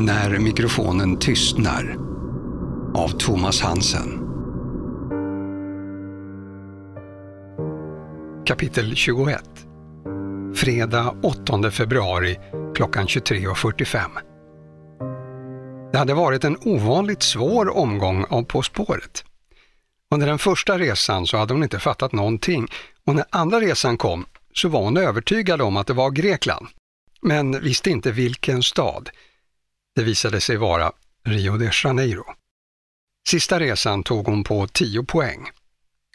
När mikrofonen tystnar av Thomas Hansen. Kapitel 21 Fredag 8 februari klockan 23.45 Det hade varit en ovanligt svår omgång av På spåret. Under den första resan så hade hon inte fattat någonting och när andra resan kom så var hon övertygad om att det var Grekland, men visste inte vilken stad. Det visade sig vara Rio de Janeiro. Sista resan tog hon på 10 poäng.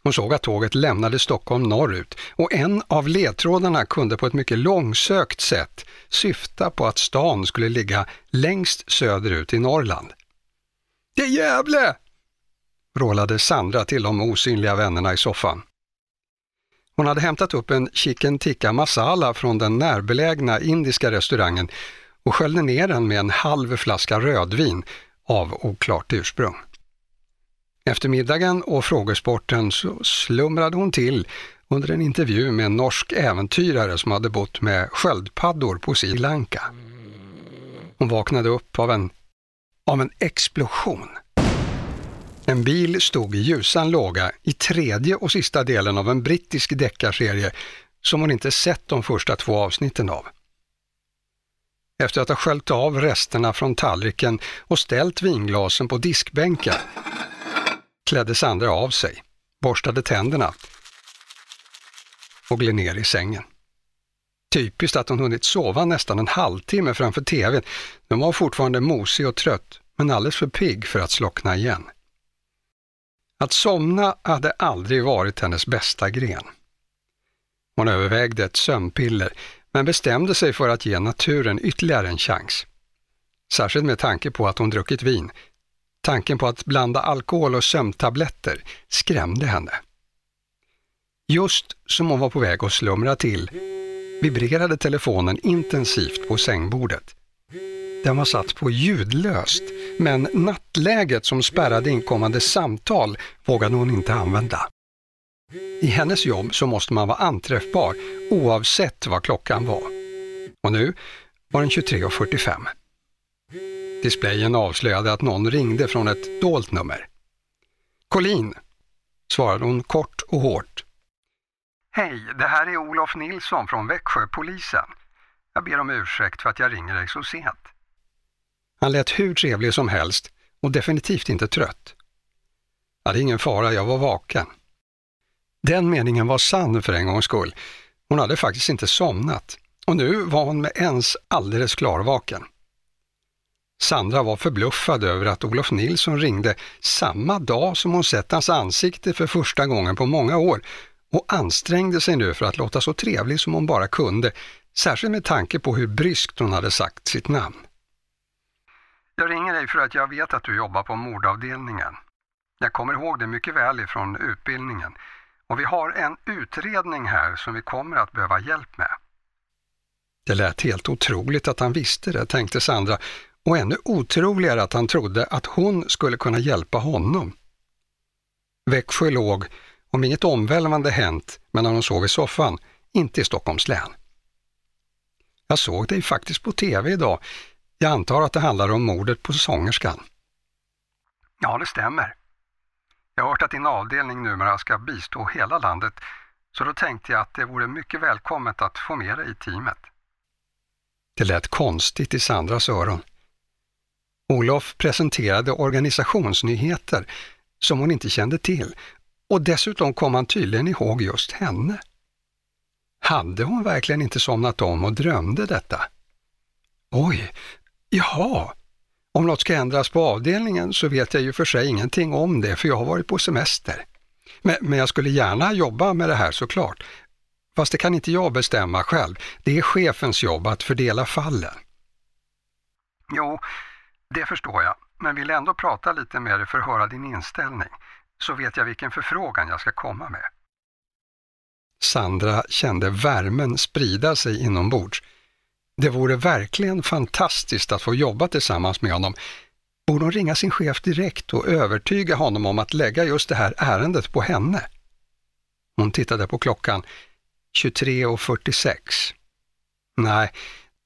Hon såg att tåget lämnade Stockholm norrut och en av ledtrådarna kunde på ett mycket långsökt sätt syfta på att stan skulle ligga längst söderut i Norrland. Det är Gävle! vrålade Sandra till de osynliga vännerna i soffan. Hon hade hämtat upp en chicken tikka masala från den närbelägna indiska restaurangen och sköljde ner den med en halv flaska rödvin av oklart ursprung. Efter middagen och frågesporten så slumrade hon till under en intervju med en norsk äventyrare som hade bott med sköldpaddor på Sri Lanka. Hon vaknade upp av en, av en explosion. En bil stod i ljusan låga i tredje och sista delen av en brittisk deckarserie som hon inte sett de första två avsnitten av. Efter att ha sköljt av resterna från tallriken och ställt vinglasen på diskbänken klädde Sandra av sig, borstade tänderna och gled ner i sängen. Typiskt att hon hunnit sova nästan en halvtimme framför tvn. Den var fortfarande mosig och trött, men alldeles för pigg för att slockna igen. Att somna hade aldrig varit hennes bästa gren. Hon övervägde ett sömnpiller, men bestämde sig för att ge naturen ytterligare en chans. Särskilt med tanke på att hon druckit vin. Tanken på att blanda alkohol och sömntabletter skrämde henne. Just som hon var på väg att slumra till vibrerade telefonen intensivt på sängbordet. Den var satt på ljudlöst, men nattläget som spärrade inkommande samtal vågade hon inte använda. I hennes jobb så måste man vara anträffbar oavsett vad klockan var. Och nu var den 23.45. Displayen avslöjade att någon ringde från ett dolt nummer. Colin, svarade hon kort och hårt. Hej, det här är Olof Nilsson från Växjöpolisen. Jag ber om ursäkt för att jag ringer dig så sent. Han lät hur trevlig som helst och definitivt inte trött. Ja, det är ingen fara, jag var vaken. Den meningen var sann för en gångs skull. Hon hade faktiskt inte somnat och nu var hon med ens alldeles klarvaken. Sandra var förbluffad över att Olof Nilsson ringde samma dag som hon sett hans ansikte för första gången på många år och ansträngde sig nu för att låta så trevlig som hon bara kunde, särskilt med tanke på hur bryskt hon hade sagt sitt namn. Jag ringer dig för att jag vet att du jobbar på mordavdelningen. Jag kommer ihåg det mycket väl ifrån utbildningen och vi har en utredning här som vi kommer att behöva hjälp med. Det lät helt otroligt att han visste det, tänkte Sandra, och ännu otroligare att han trodde att hon skulle kunna hjälpa honom. Växjö låg, om inget omvälvande hänt medan hon sov i soffan, inte i Stockholms län. Jag såg dig faktiskt på TV idag. Jag antar att det handlar om mordet på sångerskan. Ja, det stämmer. Jag har hört att din avdelning numera ska bistå hela landet, så då tänkte jag att det vore mycket välkommet att få med dig i teamet. Det lät konstigt i Sandras öron. Olof presenterade organisationsnyheter som hon inte kände till och dessutom kom han tydligen ihåg just henne. Hade hon verkligen inte somnat om och drömde detta? Oj, jaha, om något ska ändras på avdelningen så vet jag ju för sig ingenting om det för jag har varit på semester. Men, men jag skulle gärna jobba med det här såklart. Fast det kan inte jag bestämma själv. Det är chefens jobb att fördela fallen. Jo, det förstår jag, men vill ändå prata lite med dig för att höra din inställning. Så vet jag vilken förfrågan jag ska komma med. Sandra kände värmen sprida sig inombords. Det vore verkligen fantastiskt att få jobba tillsammans med honom. Borde hon ringa sin chef direkt och övertyga honom om att lägga just det här ärendet på henne? Hon tittade på klockan. 23.46. Nej,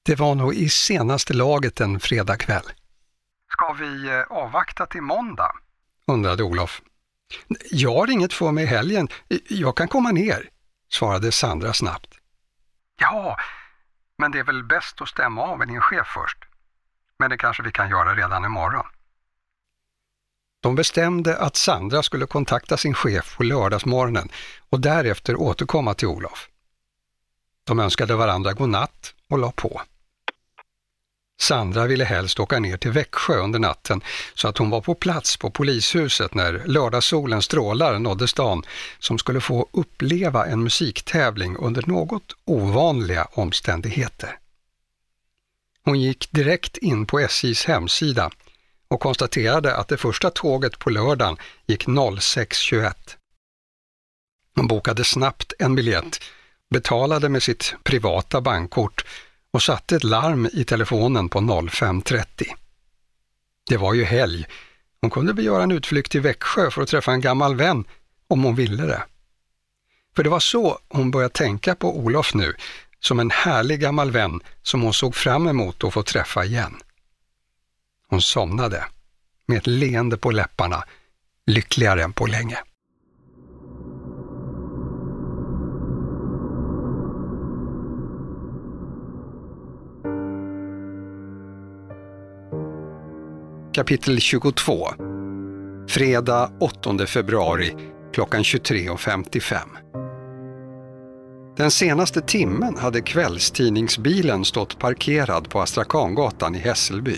det var nog i senaste laget en fredagkväll. Ska vi eh, avvakta till måndag? undrade Olof. Jag har inget för mig i helgen. Jag kan komma ner, svarade Sandra snabbt. Ja, men det är väl bäst att stämma av med din chef först. Men det kanske vi kan göra redan imorgon. De bestämde att Sandra skulle kontakta sin chef på lördagsmorgonen och därefter återkomma till Olof. De önskade varandra god natt och la på. Sandra ville helst åka ner till Växjö under natten så att hon var på plats på polishuset när lördagssolens strålar nådde stan som skulle få uppleva en musiktävling under något ovanliga omständigheter. Hon gick direkt in på SJs hemsida och konstaterade att det första tåget på lördagen gick 06.21. Hon bokade snabbt en biljett, betalade med sitt privata bankkort och satte ett larm i telefonen på 05.30. Det var ju helg. Hon kunde väl göra en utflykt till Växjö för att träffa en gammal vän om hon ville det. För det var så hon började tänka på Olof nu, som en härlig gammal vän som hon såg fram emot att få träffa igen. Hon somnade med ett leende på läpparna, lyckligare än på länge. Kapitel 22 Fredag 8 februari klockan 23.55 Den senaste timmen hade kvällstidningsbilen stått parkerad på Astrakangatan i Hässelby.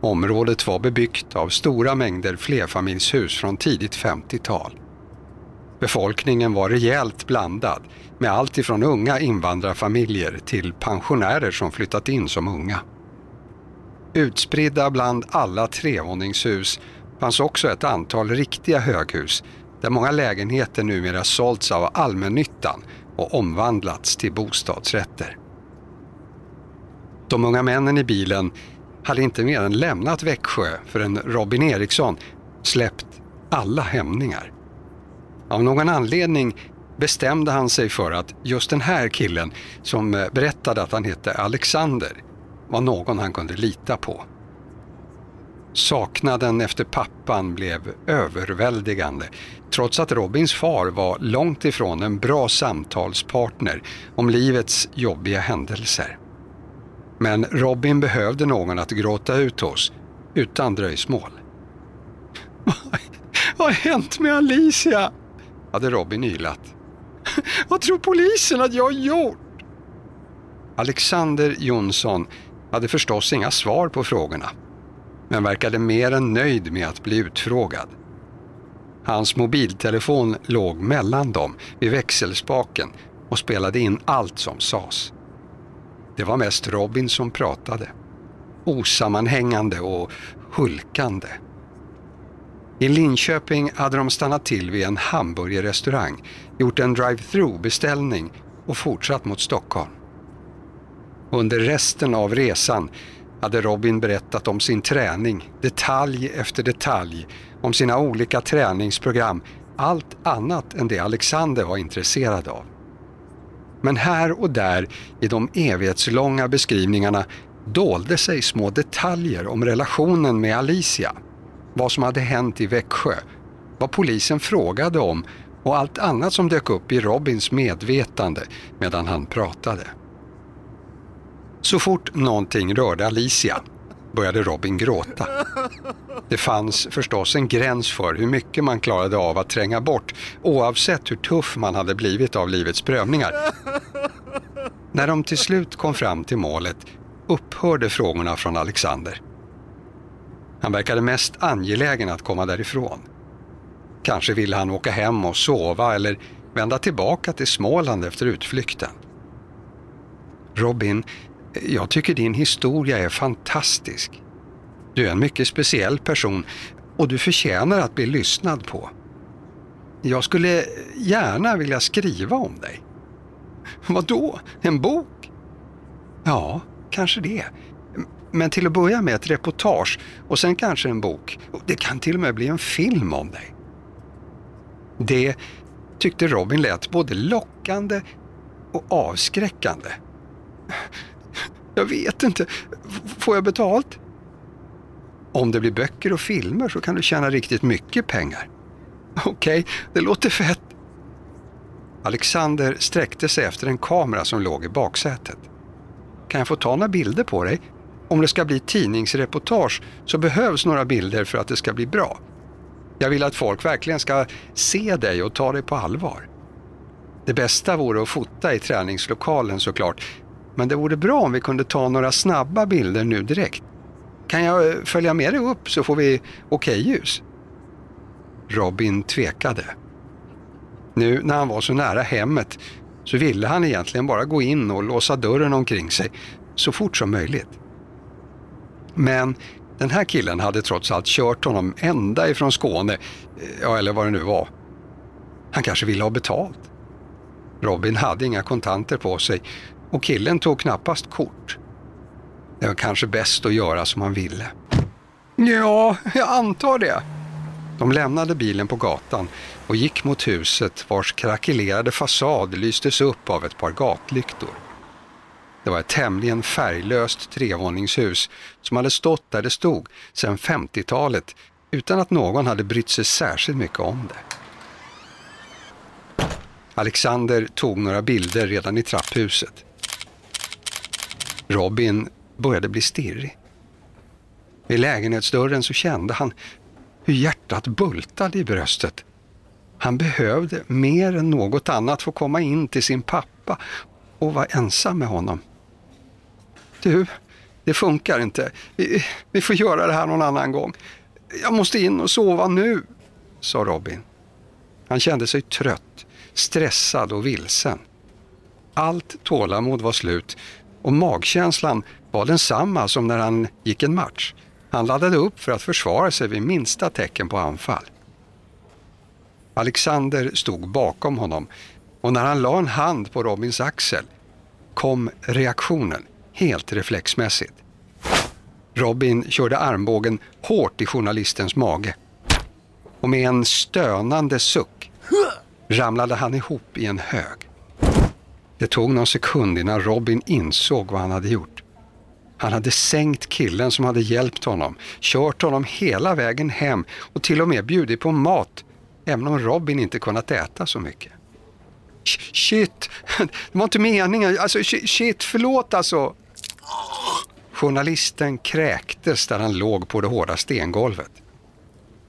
Området var bebyggt av stora mängder flerfamiljshus från tidigt 50-tal. Befolkningen var rejält blandad med allt ifrån unga invandrarfamiljer till pensionärer som flyttat in som unga. Utspridda bland alla trevåningshus fanns också ett antal riktiga höghus där många lägenheter numera sålts av allmännyttan och omvandlats till bostadsrätter. De unga männen i bilen hade inte mer än lämnat Växjö förrän Robin Eriksson släppt alla hämningar. Av någon anledning bestämde han sig för att just den här killen som berättade att han hette Alexander var någon han kunde lita på. Saknaden efter pappan blev överväldigande trots att Robins far var långt ifrån en bra samtalspartner om livets jobbiga händelser. Men Robin behövde någon att gråta ut hos, utan dröjsmål. Vad har hänt med Alicia? hade Robin ylat. Vad tror polisen att jag har gjort? Alexander Jonsson hade förstås inga svar på frågorna, men verkade mer än nöjd med att bli utfrågad. Hans mobiltelefon låg mellan dem vid växelspaken och spelade in allt som sades. Det var mest Robin som pratade. Osammanhängande och hulkande. I Linköping hade de stannat till vid en hamburgerrestaurang, gjort en drive-through beställning och fortsatt mot Stockholm. Under resten av resan hade Robin berättat om sin träning, detalj efter detalj, om sina olika träningsprogram, allt annat än det Alexander var intresserad av. Men här och där i de evighetslånga beskrivningarna dolde sig små detaljer om relationen med Alicia, vad som hade hänt i Växjö, vad polisen frågade om och allt annat som dök upp i Robins medvetande medan han pratade. Så fort någonting rörde Alicia började Robin gråta. Det fanns förstås en gräns för hur mycket man klarade av att tränga bort oavsett hur tuff man hade blivit av livets prövningar. När de till slut kom fram till målet upphörde frågorna från Alexander. Han verkade mest angelägen att komma därifrån. Kanske ville han åka hem och sova eller vända tillbaka till Småland efter utflykten. Robin jag tycker din historia är fantastisk. Du är en mycket speciell person och du förtjänar att bli lyssnad på. Jag skulle gärna vilja skriva om dig. Vad då? En bok? Ja, kanske det. Men till att börja med ett reportage och sen kanske en bok. Det kan till och med bli en film om dig. Det tyckte Robin lät både lockande och avskräckande. Jag vet inte. Får jag betalt? Om det blir böcker och filmer så kan du tjäna riktigt mycket pengar. Okej, okay, det låter fett. Alexander sträckte sig efter en kamera som låg i baksätet. Kan jag få ta några bilder på dig? Om det ska bli tidningsreportage så behövs några bilder för att det ska bli bra. Jag vill att folk verkligen ska se dig och ta dig på allvar. Det bästa vore att fota i träningslokalen såklart, men det vore bra om vi kunde ta några snabba bilder nu direkt. Kan jag eh, följa med dig upp så får vi okej-ljus? Robin tvekade. Nu när han var så nära hemmet så ville han egentligen bara gå in och låsa dörren omkring sig så fort som möjligt. Men den här killen hade trots allt kört honom ända ifrån Skåne, eh, ja eller vad det nu var. Han kanske ville ha betalt. Robin hade inga kontanter på sig och killen tog knappast kort. Det var kanske bäst att göra som han ville. Ja, jag antar det. De lämnade bilen på gatan och gick mot huset vars krackelerade fasad lystes upp av ett par gatlyktor. Det var ett tämligen färglöst trevåningshus som hade stått där det stod sedan 50-talet utan att någon hade brytt sig särskilt mycket om det. Alexander tog några bilder redan i trapphuset. Robin började bli stirrig. Vid lägenhetsdörren så kände han hur hjärtat bultade i bröstet. Han behövde mer än något annat få komma in till sin pappa och vara ensam med honom. Du, det funkar inte. Vi, vi får göra det här någon annan gång. Jag måste in och sova nu, sa Robin. Han kände sig trött, stressad och vilsen. Allt tålamod var slut och magkänslan var densamma som när han gick en match. Han laddade upp för att försvara sig vid minsta tecken på anfall. Alexander stod bakom honom och när han la en hand på Robins axel kom reaktionen helt reflexmässigt. Robin körde armbågen hårt i journalistens mage och med en stönande suck ramlade han ihop i en hög. Det tog någon sekund innan Robin insåg vad han hade gjort. Han hade sänkt killen som hade hjälpt honom, kört honom hela vägen hem och till och med bjudit på mat, även om Robin inte kunnat äta så mycket. Shit, det var inte meningen. Alltså shit, förlåt alltså. Journalisten kräktes där han låg på det hårda stengolvet.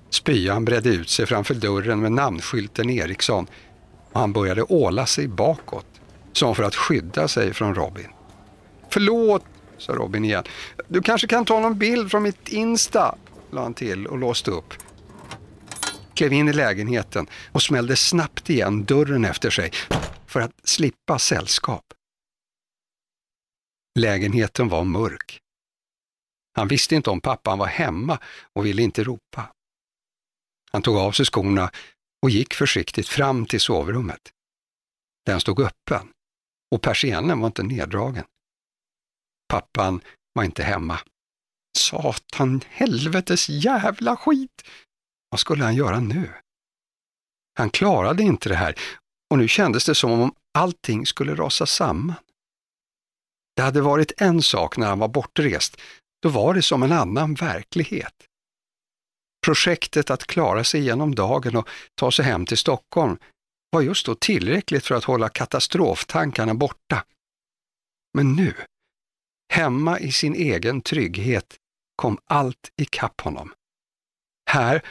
Spyan bredde ut sig framför dörren med namnskylten Eriksson och han började åla sig bakåt, som för att skydda sig från Robin. Förlåt, sa Robin igen. Du kanske kan ta någon bild från mitt Insta, la han till och låste upp. Klev in i lägenheten och smällde snabbt igen dörren efter sig för att slippa sällskap. Lägenheten var mörk. Han visste inte om pappan var hemma och ville inte ropa. Han tog av sig skorna och gick försiktigt fram till sovrummet. Den stod öppen och persiennen var inte neddragen. Pappan var inte hemma. Satan, helvetes jävla skit! Vad skulle han göra nu? Han klarade inte det här och nu kändes det som om allting skulle rasa samman. Det hade varit en sak när han var bortrest, då var det som en annan verklighet. Projektet att klara sig igenom dagen och ta sig hem till Stockholm var just då tillräckligt för att hålla katastroftankarna borta. Men nu, hemma i sin egen trygghet, kom allt ikapp honom. Här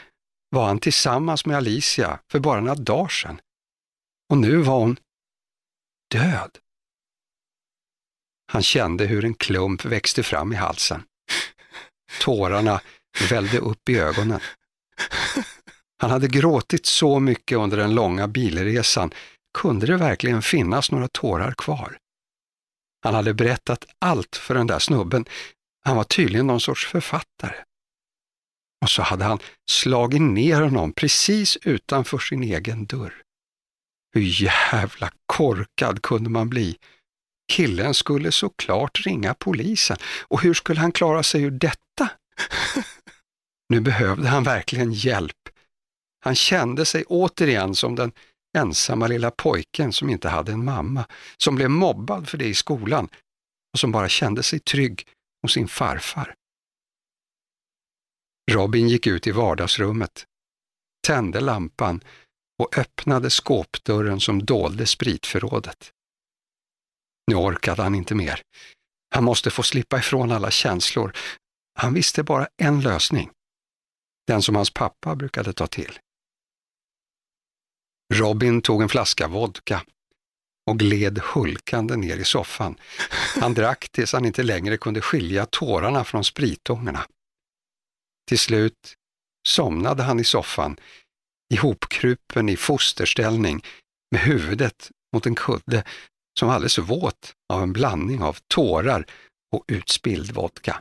var han tillsammans med Alicia för bara några dagar sedan. Och nu var hon död. Han kände hur en klump växte fram i halsen. Tårarna vällde upp i ögonen. Han hade gråtit så mycket under den långa bilresan. Kunde det verkligen finnas några tårar kvar? Han hade berättat allt för den där snubben. Han var tydligen någon sorts författare. Och så hade han slagit ner honom precis utanför sin egen dörr. Hur jävla korkad kunde man bli? Killen skulle såklart ringa polisen. Och hur skulle han klara sig ur detta? nu behövde han verkligen hjälp. Han kände sig återigen som den ensamma lilla pojken som inte hade en mamma, som blev mobbad för det i skolan och som bara kände sig trygg hos sin farfar. Robin gick ut i vardagsrummet, tände lampan och öppnade skåpdörren som dolde spritförrådet. Nu orkade han inte mer. Han måste få slippa ifrån alla känslor. Han visste bara en lösning. Den som hans pappa brukade ta till. Robin tog en flaska vodka och gled hulkande ner i soffan. Han drack tills han inte längre kunde skilja tårarna från spritångorna. Till slut somnade han i soffan, ihopkrupen i fosterställning med huvudet mot en kudde som var alldeles våt av en blandning av tårar och utspilld vodka.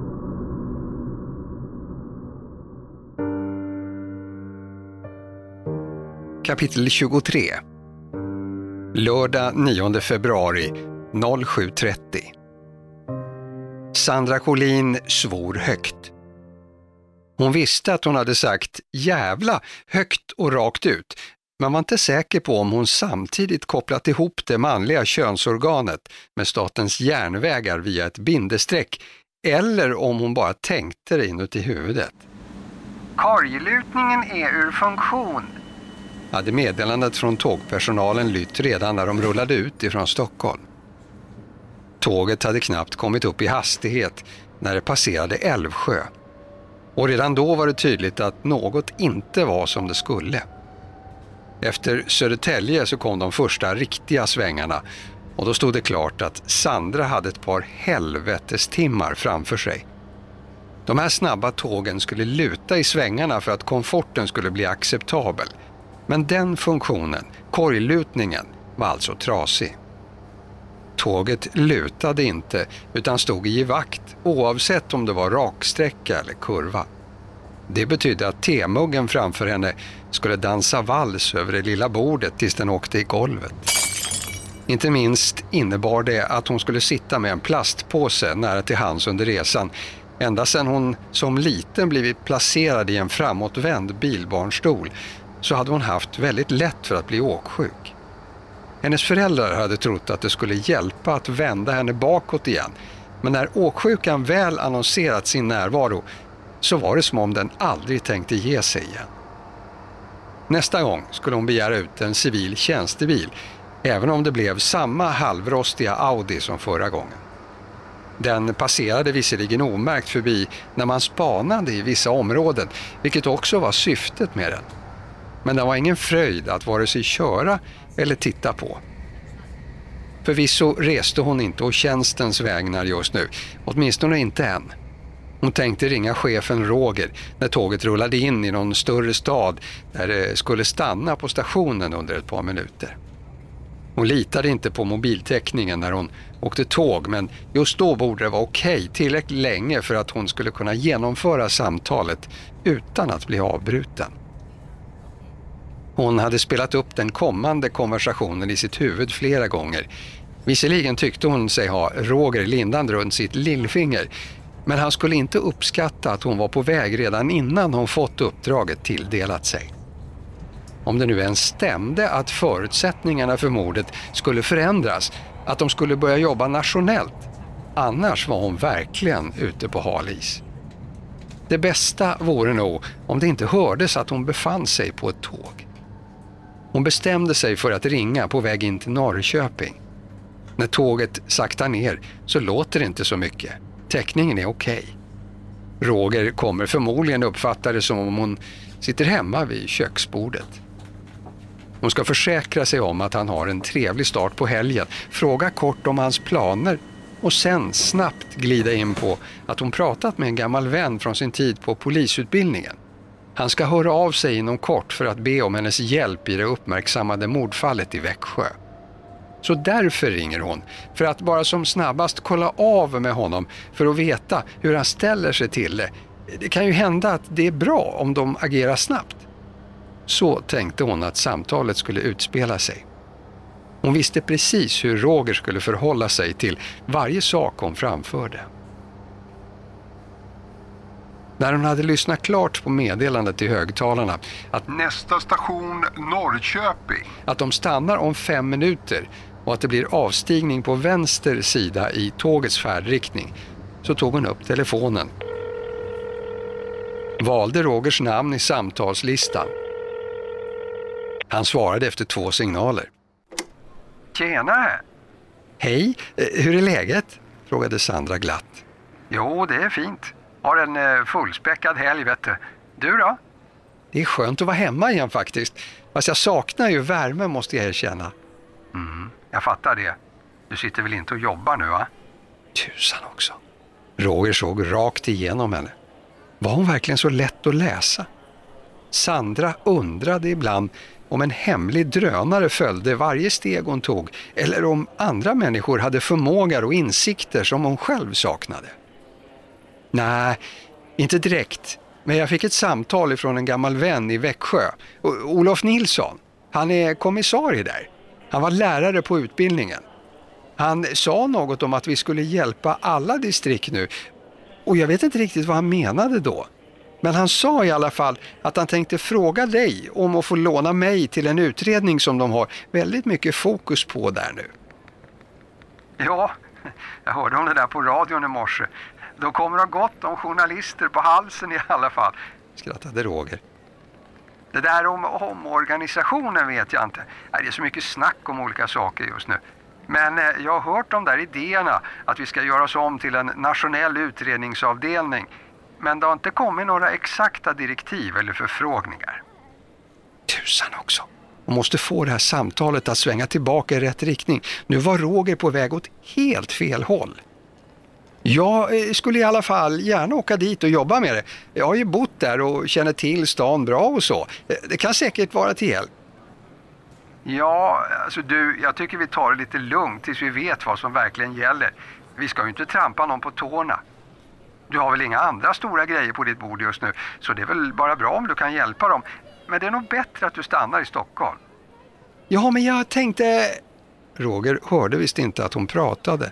Kapitel 23 Lördag 9 februari 07.30 Sandra Collin svor högt. Hon visste att hon hade sagt jävla högt och rakt ut, men var inte säker på om hon samtidigt kopplat ihop det manliga könsorganet med statens järnvägar via ett bindestreck eller om hon bara tänkte det inuti huvudet. Korglutningen är ur funktion, hade meddelandet från tågpersonalen lytt redan när de rullade ut ifrån Stockholm. Tåget hade knappt kommit upp i hastighet när det passerade Älvsjö. Och redan då var det tydligt att något inte var som det skulle. Efter Södertälje så kom de första riktiga svängarna och då stod det klart att Sandra hade ett par helvetestimmar framför sig. De här snabba tågen skulle luta i svängarna för att komforten skulle bli acceptabel. Men den funktionen, korglutningen, var alltså trasig. Tåget lutade inte utan stod i vakt oavsett om det var raksträcka eller kurva. Det betydde att temuggen framför henne skulle dansa vals över det lilla bordet tills den åkte i golvet. Inte minst innebar det att hon skulle sitta med en plastpåse nära till hands under resan ända sedan hon som liten blivit placerad i en framåtvänd bilbarnstol så hade hon haft väldigt lätt för att bli åksjuk. Hennes föräldrar hade trott att det skulle hjälpa att vända henne bakåt igen. Men när åksjukan väl annonserat sin närvaro så var det som om den aldrig tänkte ge sig igen. Nästa gång skulle hon begära ut en civil tjänstebil, även om det blev samma halvrostiga Audi som förra gången. Den passerade visserligen omärkt förbi när man spanade i vissa områden, vilket också var syftet med den. Men det var ingen fröjd att vare sig köra eller titta på. Förvisso reste hon inte å tjänstens vägnar just nu, åtminstone inte än. Hon tänkte ringa chefen Roger när tåget rullade in i någon större stad där det skulle stanna på stationen under ett par minuter. Hon litade inte på mobiltäckningen när hon åkte tåg men just då borde det vara okej okay, tillräckligt länge för att hon skulle kunna genomföra samtalet utan att bli avbruten. Hon hade spelat upp den kommande konversationen i sitt huvud flera gånger. Visserligen tyckte hon sig ha Roger lindande runt sitt lillfinger, men han skulle inte uppskatta att hon var på väg redan innan hon fått uppdraget tilldelat sig. Om det nu ens stämde att förutsättningarna för mordet skulle förändras, att de skulle börja jobba nationellt, annars var hon verkligen ute på halis. Det bästa vore nog om det inte hördes att hon befann sig på ett tåg. Hon bestämde sig för att ringa på väg in till Norrköping. När tåget saktar ner så låter det inte så mycket. Täckningen är okej. Okay. Roger kommer förmodligen uppfatta det som om hon sitter hemma vid köksbordet. Hon ska försäkra sig om att han har en trevlig start på helgen, fråga kort om hans planer och sen snabbt glida in på att hon pratat med en gammal vän från sin tid på polisutbildningen. Han ska höra av sig inom kort för att be om hennes hjälp i det uppmärksammade mordfallet i Växjö. Så därför ringer hon, för att bara som snabbast kolla av med honom för att veta hur han ställer sig till det. Det kan ju hända att det är bra om de agerar snabbt. Så tänkte hon att samtalet skulle utspela sig. Hon visste precis hur Roger skulle förhålla sig till varje sak hon framförde. När hon hade lyssnat klart på meddelandet i högtalarna att nästa station Norrköping, att de stannar om fem minuter och att det blir avstigning på vänster sida i tågets färdriktning så tog hon upp telefonen. Valde Rogers namn i samtalslistan. Han svarade efter två signaler. Tjenare! Hej, eh, hur är läget? frågade Sandra glatt. Jo, det är fint. Har en eh, fullspäckad helg, vet du. Du då? Det är skönt att vara hemma igen faktiskt. Fast jag saknar ju värme måste jag erkänna. Mm, jag fattar det. Du sitter väl inte och jobbar nu va? Tusan också. Roger såg rakt igenom henne. Var hon verkligen så lätt att läsa? Sandra undrade ibland om en hemlig drönare följde varje steg hon tog eller om andra människor hade förmågor och insikter som hon själv saknade. Nej, inte direkt. Men jag fick ett samtal ifrån en gammal vän i Växjö, Olof Nilsson. Han är kommissarie där. Han var lärare på utbildningen. Han sa något om att vi skulle hjälpa alla distrikt nu och jag vet inte riktigt vad han menade då. Men han sa i alla fall att han tänkte fråga dig om att få låna mig till en utredning som de har väldigt mycket fokus på där nu. Ja, jag hörde om det där på radion i morse. De kommer ha gott om journalister på halsen i alla fall, skrattade Roger. Det där om omorganisationen vet jag inte. Det är så mycket snack om olika saker just nu. Men eh, jag har hört de där idéerna att vi ska göra oss om till en nationell utredningsavdelning. Men det har inte kommit några exakta direktiv eller förfrågningar. Tusan också. Hon måste få det här samtalet att svänga tillbaka i rätt riktning. Nu var Roger på väg åt helt fel håll. Jag eh, skulle i alla fall gärna åka dit och jobba med det. Jag har ju bott där och känner till stan bra och så. Eh, det kan säkert vara till hjälp. Ja, alltså du, jag tycker vi tar det lite lugnt tills vi vet vad som verkligen gäller. Vi ska ju inte trampa någon på tårna. Du har väl inga andra stora grejer på ditt bord just nu, så det är väl bara bra om du kan hjälpa dem. Men det är nog bättre att du stannar i Stockholm. Ja, men jag tänkte... Roger hörde visst inte att hon pratade.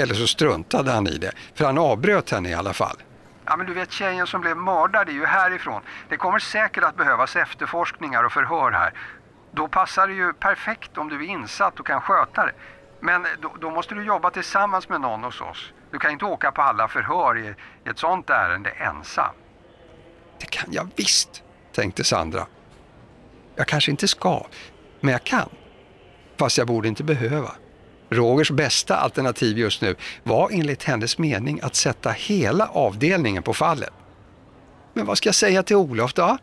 Eller så struntade han i det, för han avbröt henne i alla fall. Ja men du vet tjejen som blev mördad är ju härifrån. Det kommer säkert att behövas efterforskningar och förhör här. Då passar det ju perfekt om du är insatt och kan sköta det. Men då, då måste du jobba tillsammans med någon hos oss. Du kan inte åka på alla förhör i, i ett sånt ärende ensam. Det kan jag visst, tänkte Sandra. Jag kanske inte ska, men jag kan. Fast jag borde inte behöva. Rogers bästa alternativ just nu var enligt hennes mening att sätta hela avdelningen på fallet. Men vad ska jag säga till Olof då?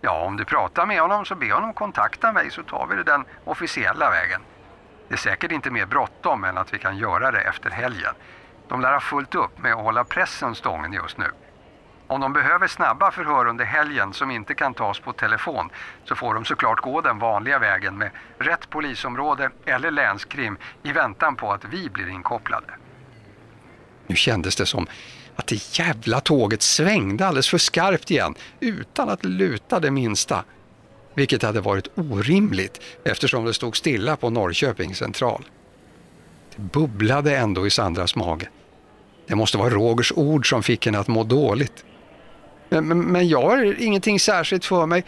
Ja, om du pratar med honom så be honom kontakta mig så tar vi det den officiella vägen. Det är säkert inte mer bråttom än att vi kan göra det efter helgen. De lär ha fullt upp med att hålla pressen stången just nu. Om de behöver snabba förhör under helgen som inte kan tas på telefon så får de såklart gå den vanliga vägen med rätt polisområde eller länskrim i väntan på att vi blir inkopplade. Nu kändes det som att det jävla tåget svängde alldeles för skarpt igen utan att luta det minsta. Vilket hade varit orimligt eftersom det stod stilla på Norrköping central. Det bubblade ändå i Sandras mage. Det måste vara Rogers ord som fick henne att må dåligt. Men, men, jag har ingenting särskilt för mig.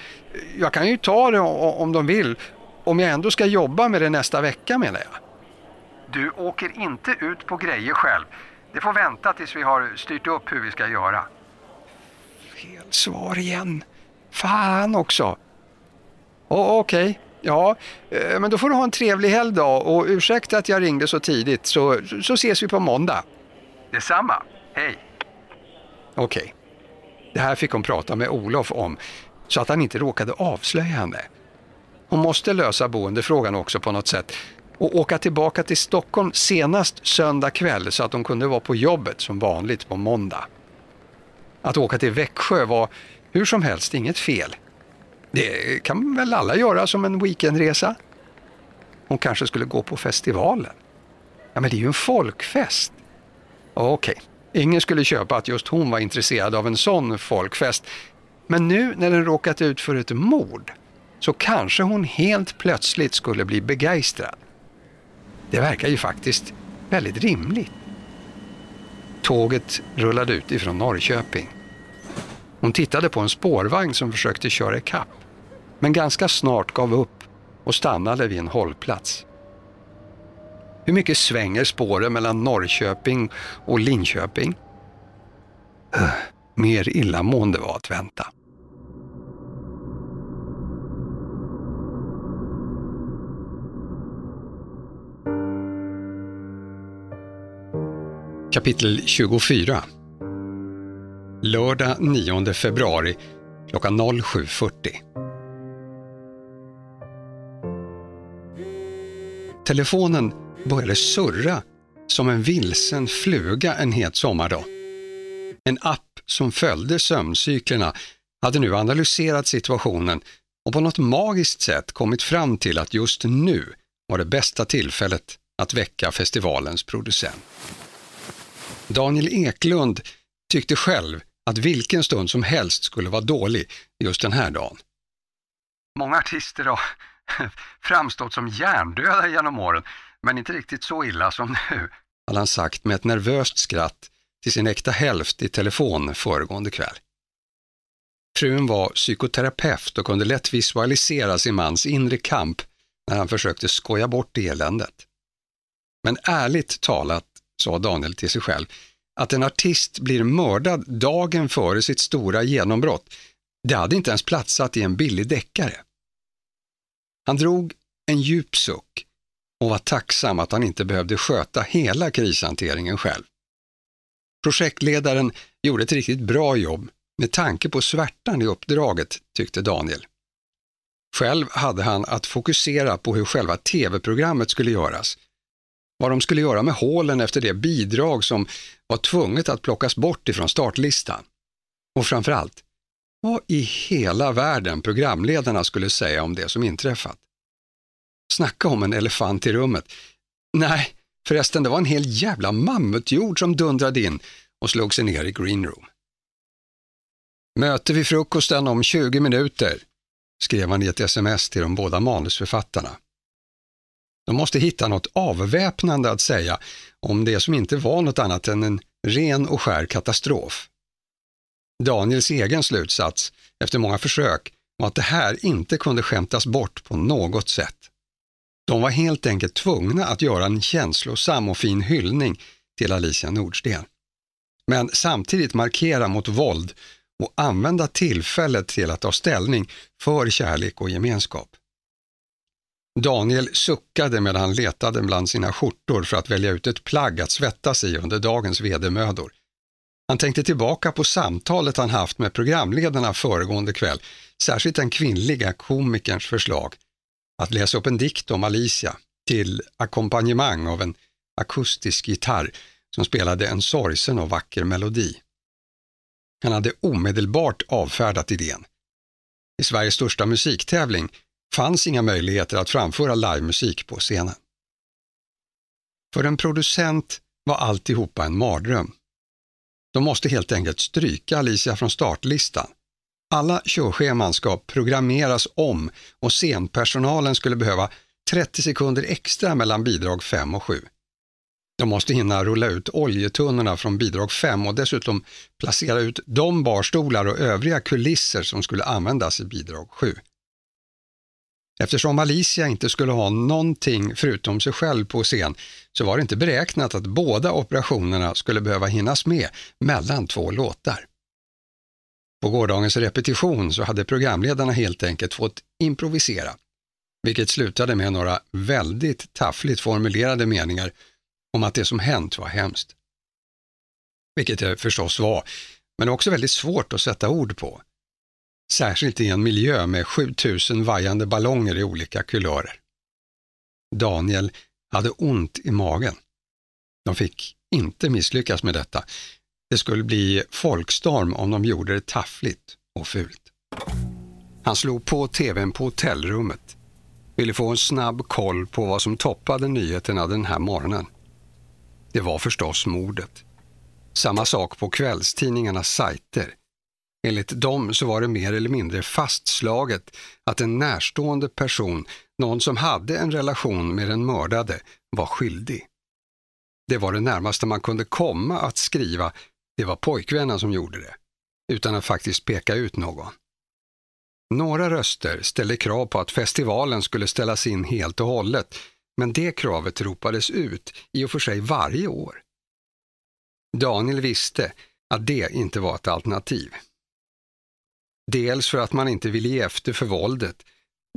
Jag kan ju ta det om de vill. Om jag ändå ska jobba med det nästa vecka menar jag. Du åker inte ut på grejer själv. Det får vänta tills vi har styrt upp hur vi ska göra. Fel svar igen. Fan också. Okej, okay. ja, eh, men då får du ha en trevlig helg då och ursäkta att jag ringde så tidigt så, så ses vi på måndag. Detsamma, hej. Okej. Okay. Det här fick hon prata med Olof om så att han inte råkade avslöja henne. Hon måste lösa boendefrågan också på något sätt och åka tillbaka till Stockholm senast söndag kväll så att hon kunde vara på jobbet som vanligt på måndag. Att åka till Växjö var hur som helst inget fel. Det kan väl alla göra som en weekendresa? Hon kanske skulle gå på festivalen. Ja, men det är ju en folkfest. Okej, okay ingen skulle köpa att just hon var intresserad av en sån folkfest. Men nu när den råkat ut för ett mord så kanske hon helt plötsligt skulle bli begeistrad. Det verkar ju faktiskt väldigt rimligt. Tåget rullade ut ifrån Norrköping. Hon tittade på en spårvagn som försökte köra ikapp, men ganska snart gav upp och stannade vid en hållplats. Hur mycket svänger spåren mellan Norrköping och Linköping? Äh, mer illamående var att vänta. Kapitel 24 Lördag 9 februari klockan 07.40 Telefonen började surra som en vilsen fluga en het sommardag. En app som följde sömncyklerna hade nu analyserat situationen och på något magiskt sätt kommit fram till att just nu var det bästa tillfället att väcka festivalens producent. Daniel Eklund tyckte själv att vilken stund som helst skulle vara dålig just den här dagen. Många artister har framstått som hjärndöda genom åren, men inte riktigt så illa som nu, hade han sagt med ett nervöst skratt till sin äkta hälft i telefon föregående kväll. Frun var psykoterapeut och kunde lätt visualisera sin mans inre kamp när han försökte skoja bort eländet. Men ärligt talat sa Daniel till sig själv, att en artist blir mördad dagen före sitt stora genombrott, det hade inte ens platsat i en billig deckare. Han drog en djup suck och var tacksam att han inte behövde sköta hela krishanteringen själv. Projektledaren gjorde ett riktigt bra jobb med tanke på svärtan i uppdraget, tyckte Daniel. Själv hade han att fokusera på hur själva tv-programmet skulle göras vad de skulle göra med hålen efter det bidrag som var tvunget att plockas bort ifrån startlistan. Och framförallt, vad i hela världen programledarna skulle säga om det som inträffat. Snacka om en elefant i rummet. Nej, förresten, det var en hel jävla mammutjord som dundrade in och slog sig ner i greenroom. Möte vid frukosten om 20 minuter, skrev han i ett sms till de båda manusförfattarna. De måste hitta något avväpnande att säga om det som inte var något annat än en ren och skär katastrof. Daniels egen slutsats, efter många försök, var att det här inte kunde skämtas bort på något sätt. De var helt enkelt tvungna att göra en känslosam och fin hyllning till Alicia Nordsten. Men samtidigt markera mot våld och använda tillfället till att ta ställning för kärlek och gemenskap. Daniel suckade medan han letade bland sina skjortor för att välja ut ett plagg att svettas i under dagens vedermödor. Han tänkte tillbaka på samtalet han haft med programledarna föregående kväll, särskilt den kvinnliga komikerns förslag att läsa upp en dikt om Alicia till ackompanjemang av en akustisk gitarr som spelade en sorgsen och vacker melodi. Han hade omedelbart avfärdat idén. I Sveriges största musiktävling fanns inga möjligheter att framföra livemusik på scenen. För en producent var alltihopa en mardröm. De måste helt enkelt stryka Alicia från startlistan. Alla körscheman ska programmeras om och scenpersonalen skulle behöva 30 sekunder extra mellan bidrag 5 och 7. De måste hinna rulla ut oljetunnorna från bidrag 5 och dessutom placera ut de barstolar och övriga kulisser som skulle användas i bidrag 7. Eftersom Alicia inte skulle ha någonting förutom sig själv på scen så var det inte beräknat att båda operationerna skulle behöva hinnas med mellan två låtar. På gårdagens repetition så hade programledarna helt enkelt fått improvisera, vilket slutade med några väldigt taffligt formulerade meningar om att det som hänt var hemskt. Vilket det förstås var, men också väldigt svårt att sätta ord på. Särskilt i en miljö med 7000 vajande ballonger i olika kulörer. Daniel hade ont i magen. De fick inte misslyckas med detta. Det skulle bli folkstorm om de gjorde det taffligt och fult. Han slog på tvn på hotellrummet. ville få en snabb koll på vad som toppade nyheterna den här morgonen. Det var förstås mordet. Samma sak på kvällstidningarnas sajter. Enligt dem så var det mer eller mindre fastslaget att en närstående person, någon som hade en relation med den mördade, var skyldig. Det var det närmaste man kunde komma att skriva det var pojkvännen som gjorde det, utan att faktiskt peka ut någon. Några röster ställde krav på att festivalen skulle ställas in helt och hållet, men det kravet ropades ut i och för sig varje år. Daniel visste att det inte var ett alternativ. Dels för att man inte ville ge efter för våldet,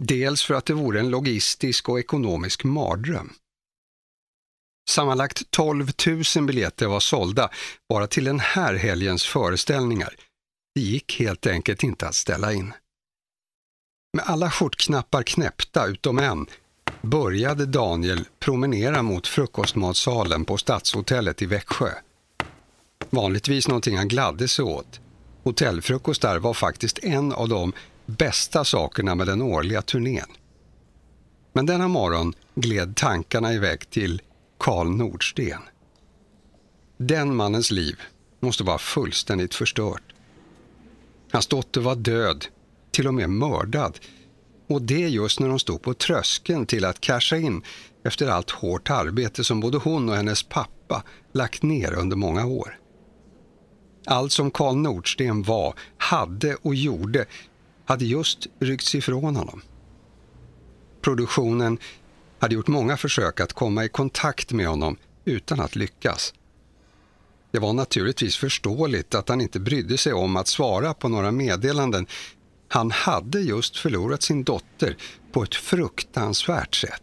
dels för att det vore en logistisk och ekonomisk mardröm. Sammanlagt 12 000 biljetter var sålda bara till den här helgens föreställningar. Det gick helt enkelt inte att ställa in. Med alla skjortknappar knäppta utom en började Daniel promenera mot frukostmatsalen på Stadshotellet i Växjö. Vanligtvis någonting han gladde sig åt. Hotellfrukostar var faktiskt en av de bästa sakerna med den årliga turnén. Men denna morgon gled tankarna iväg till Karl Nordsten. Den mannens liv måste vara fullständigt förstört. Hans dotter var död, till och med mördad. Och det just när de stod på tröskeln till att casha in efter allt hårt arbete som både hon och hennes pappa lagt ner under många år. Allt som Karl Nordsten var, hade och gjorde hade just ryckts ifrån honom. Produktionen hade gjort många försök att komma i kontakt med honom utan att lyckas. Det var naturligtvis förståeligt att han inte brydde sig om att svara på några meddelanden. Han hade just förlorat sin dotter på ett fruktansvärt sätt.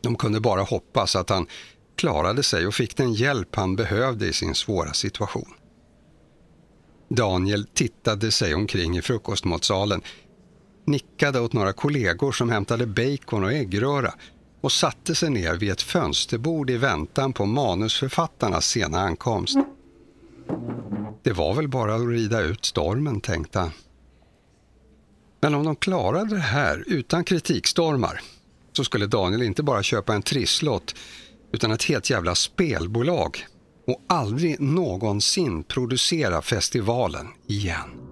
De kunde bara hoppas att han klarade sig och fick den hjälp han behövde i sin svåra situation. Daniel tittade sig omkring i frukostmatsalen nickade åt några kollegor som hämtade bacon och äggröra och satte sig ner vid ett fönsterbord i väntan på manusförfattarnas sena ankomst. Det var väl bara att rida ut stormen, tänkte han. Men om de klarade det här utan kritikstormar så skulle Daniel inte bara köpa en trisslott utan ett helt jävla spelbolag och aldrig någonsin producera festivalen igen.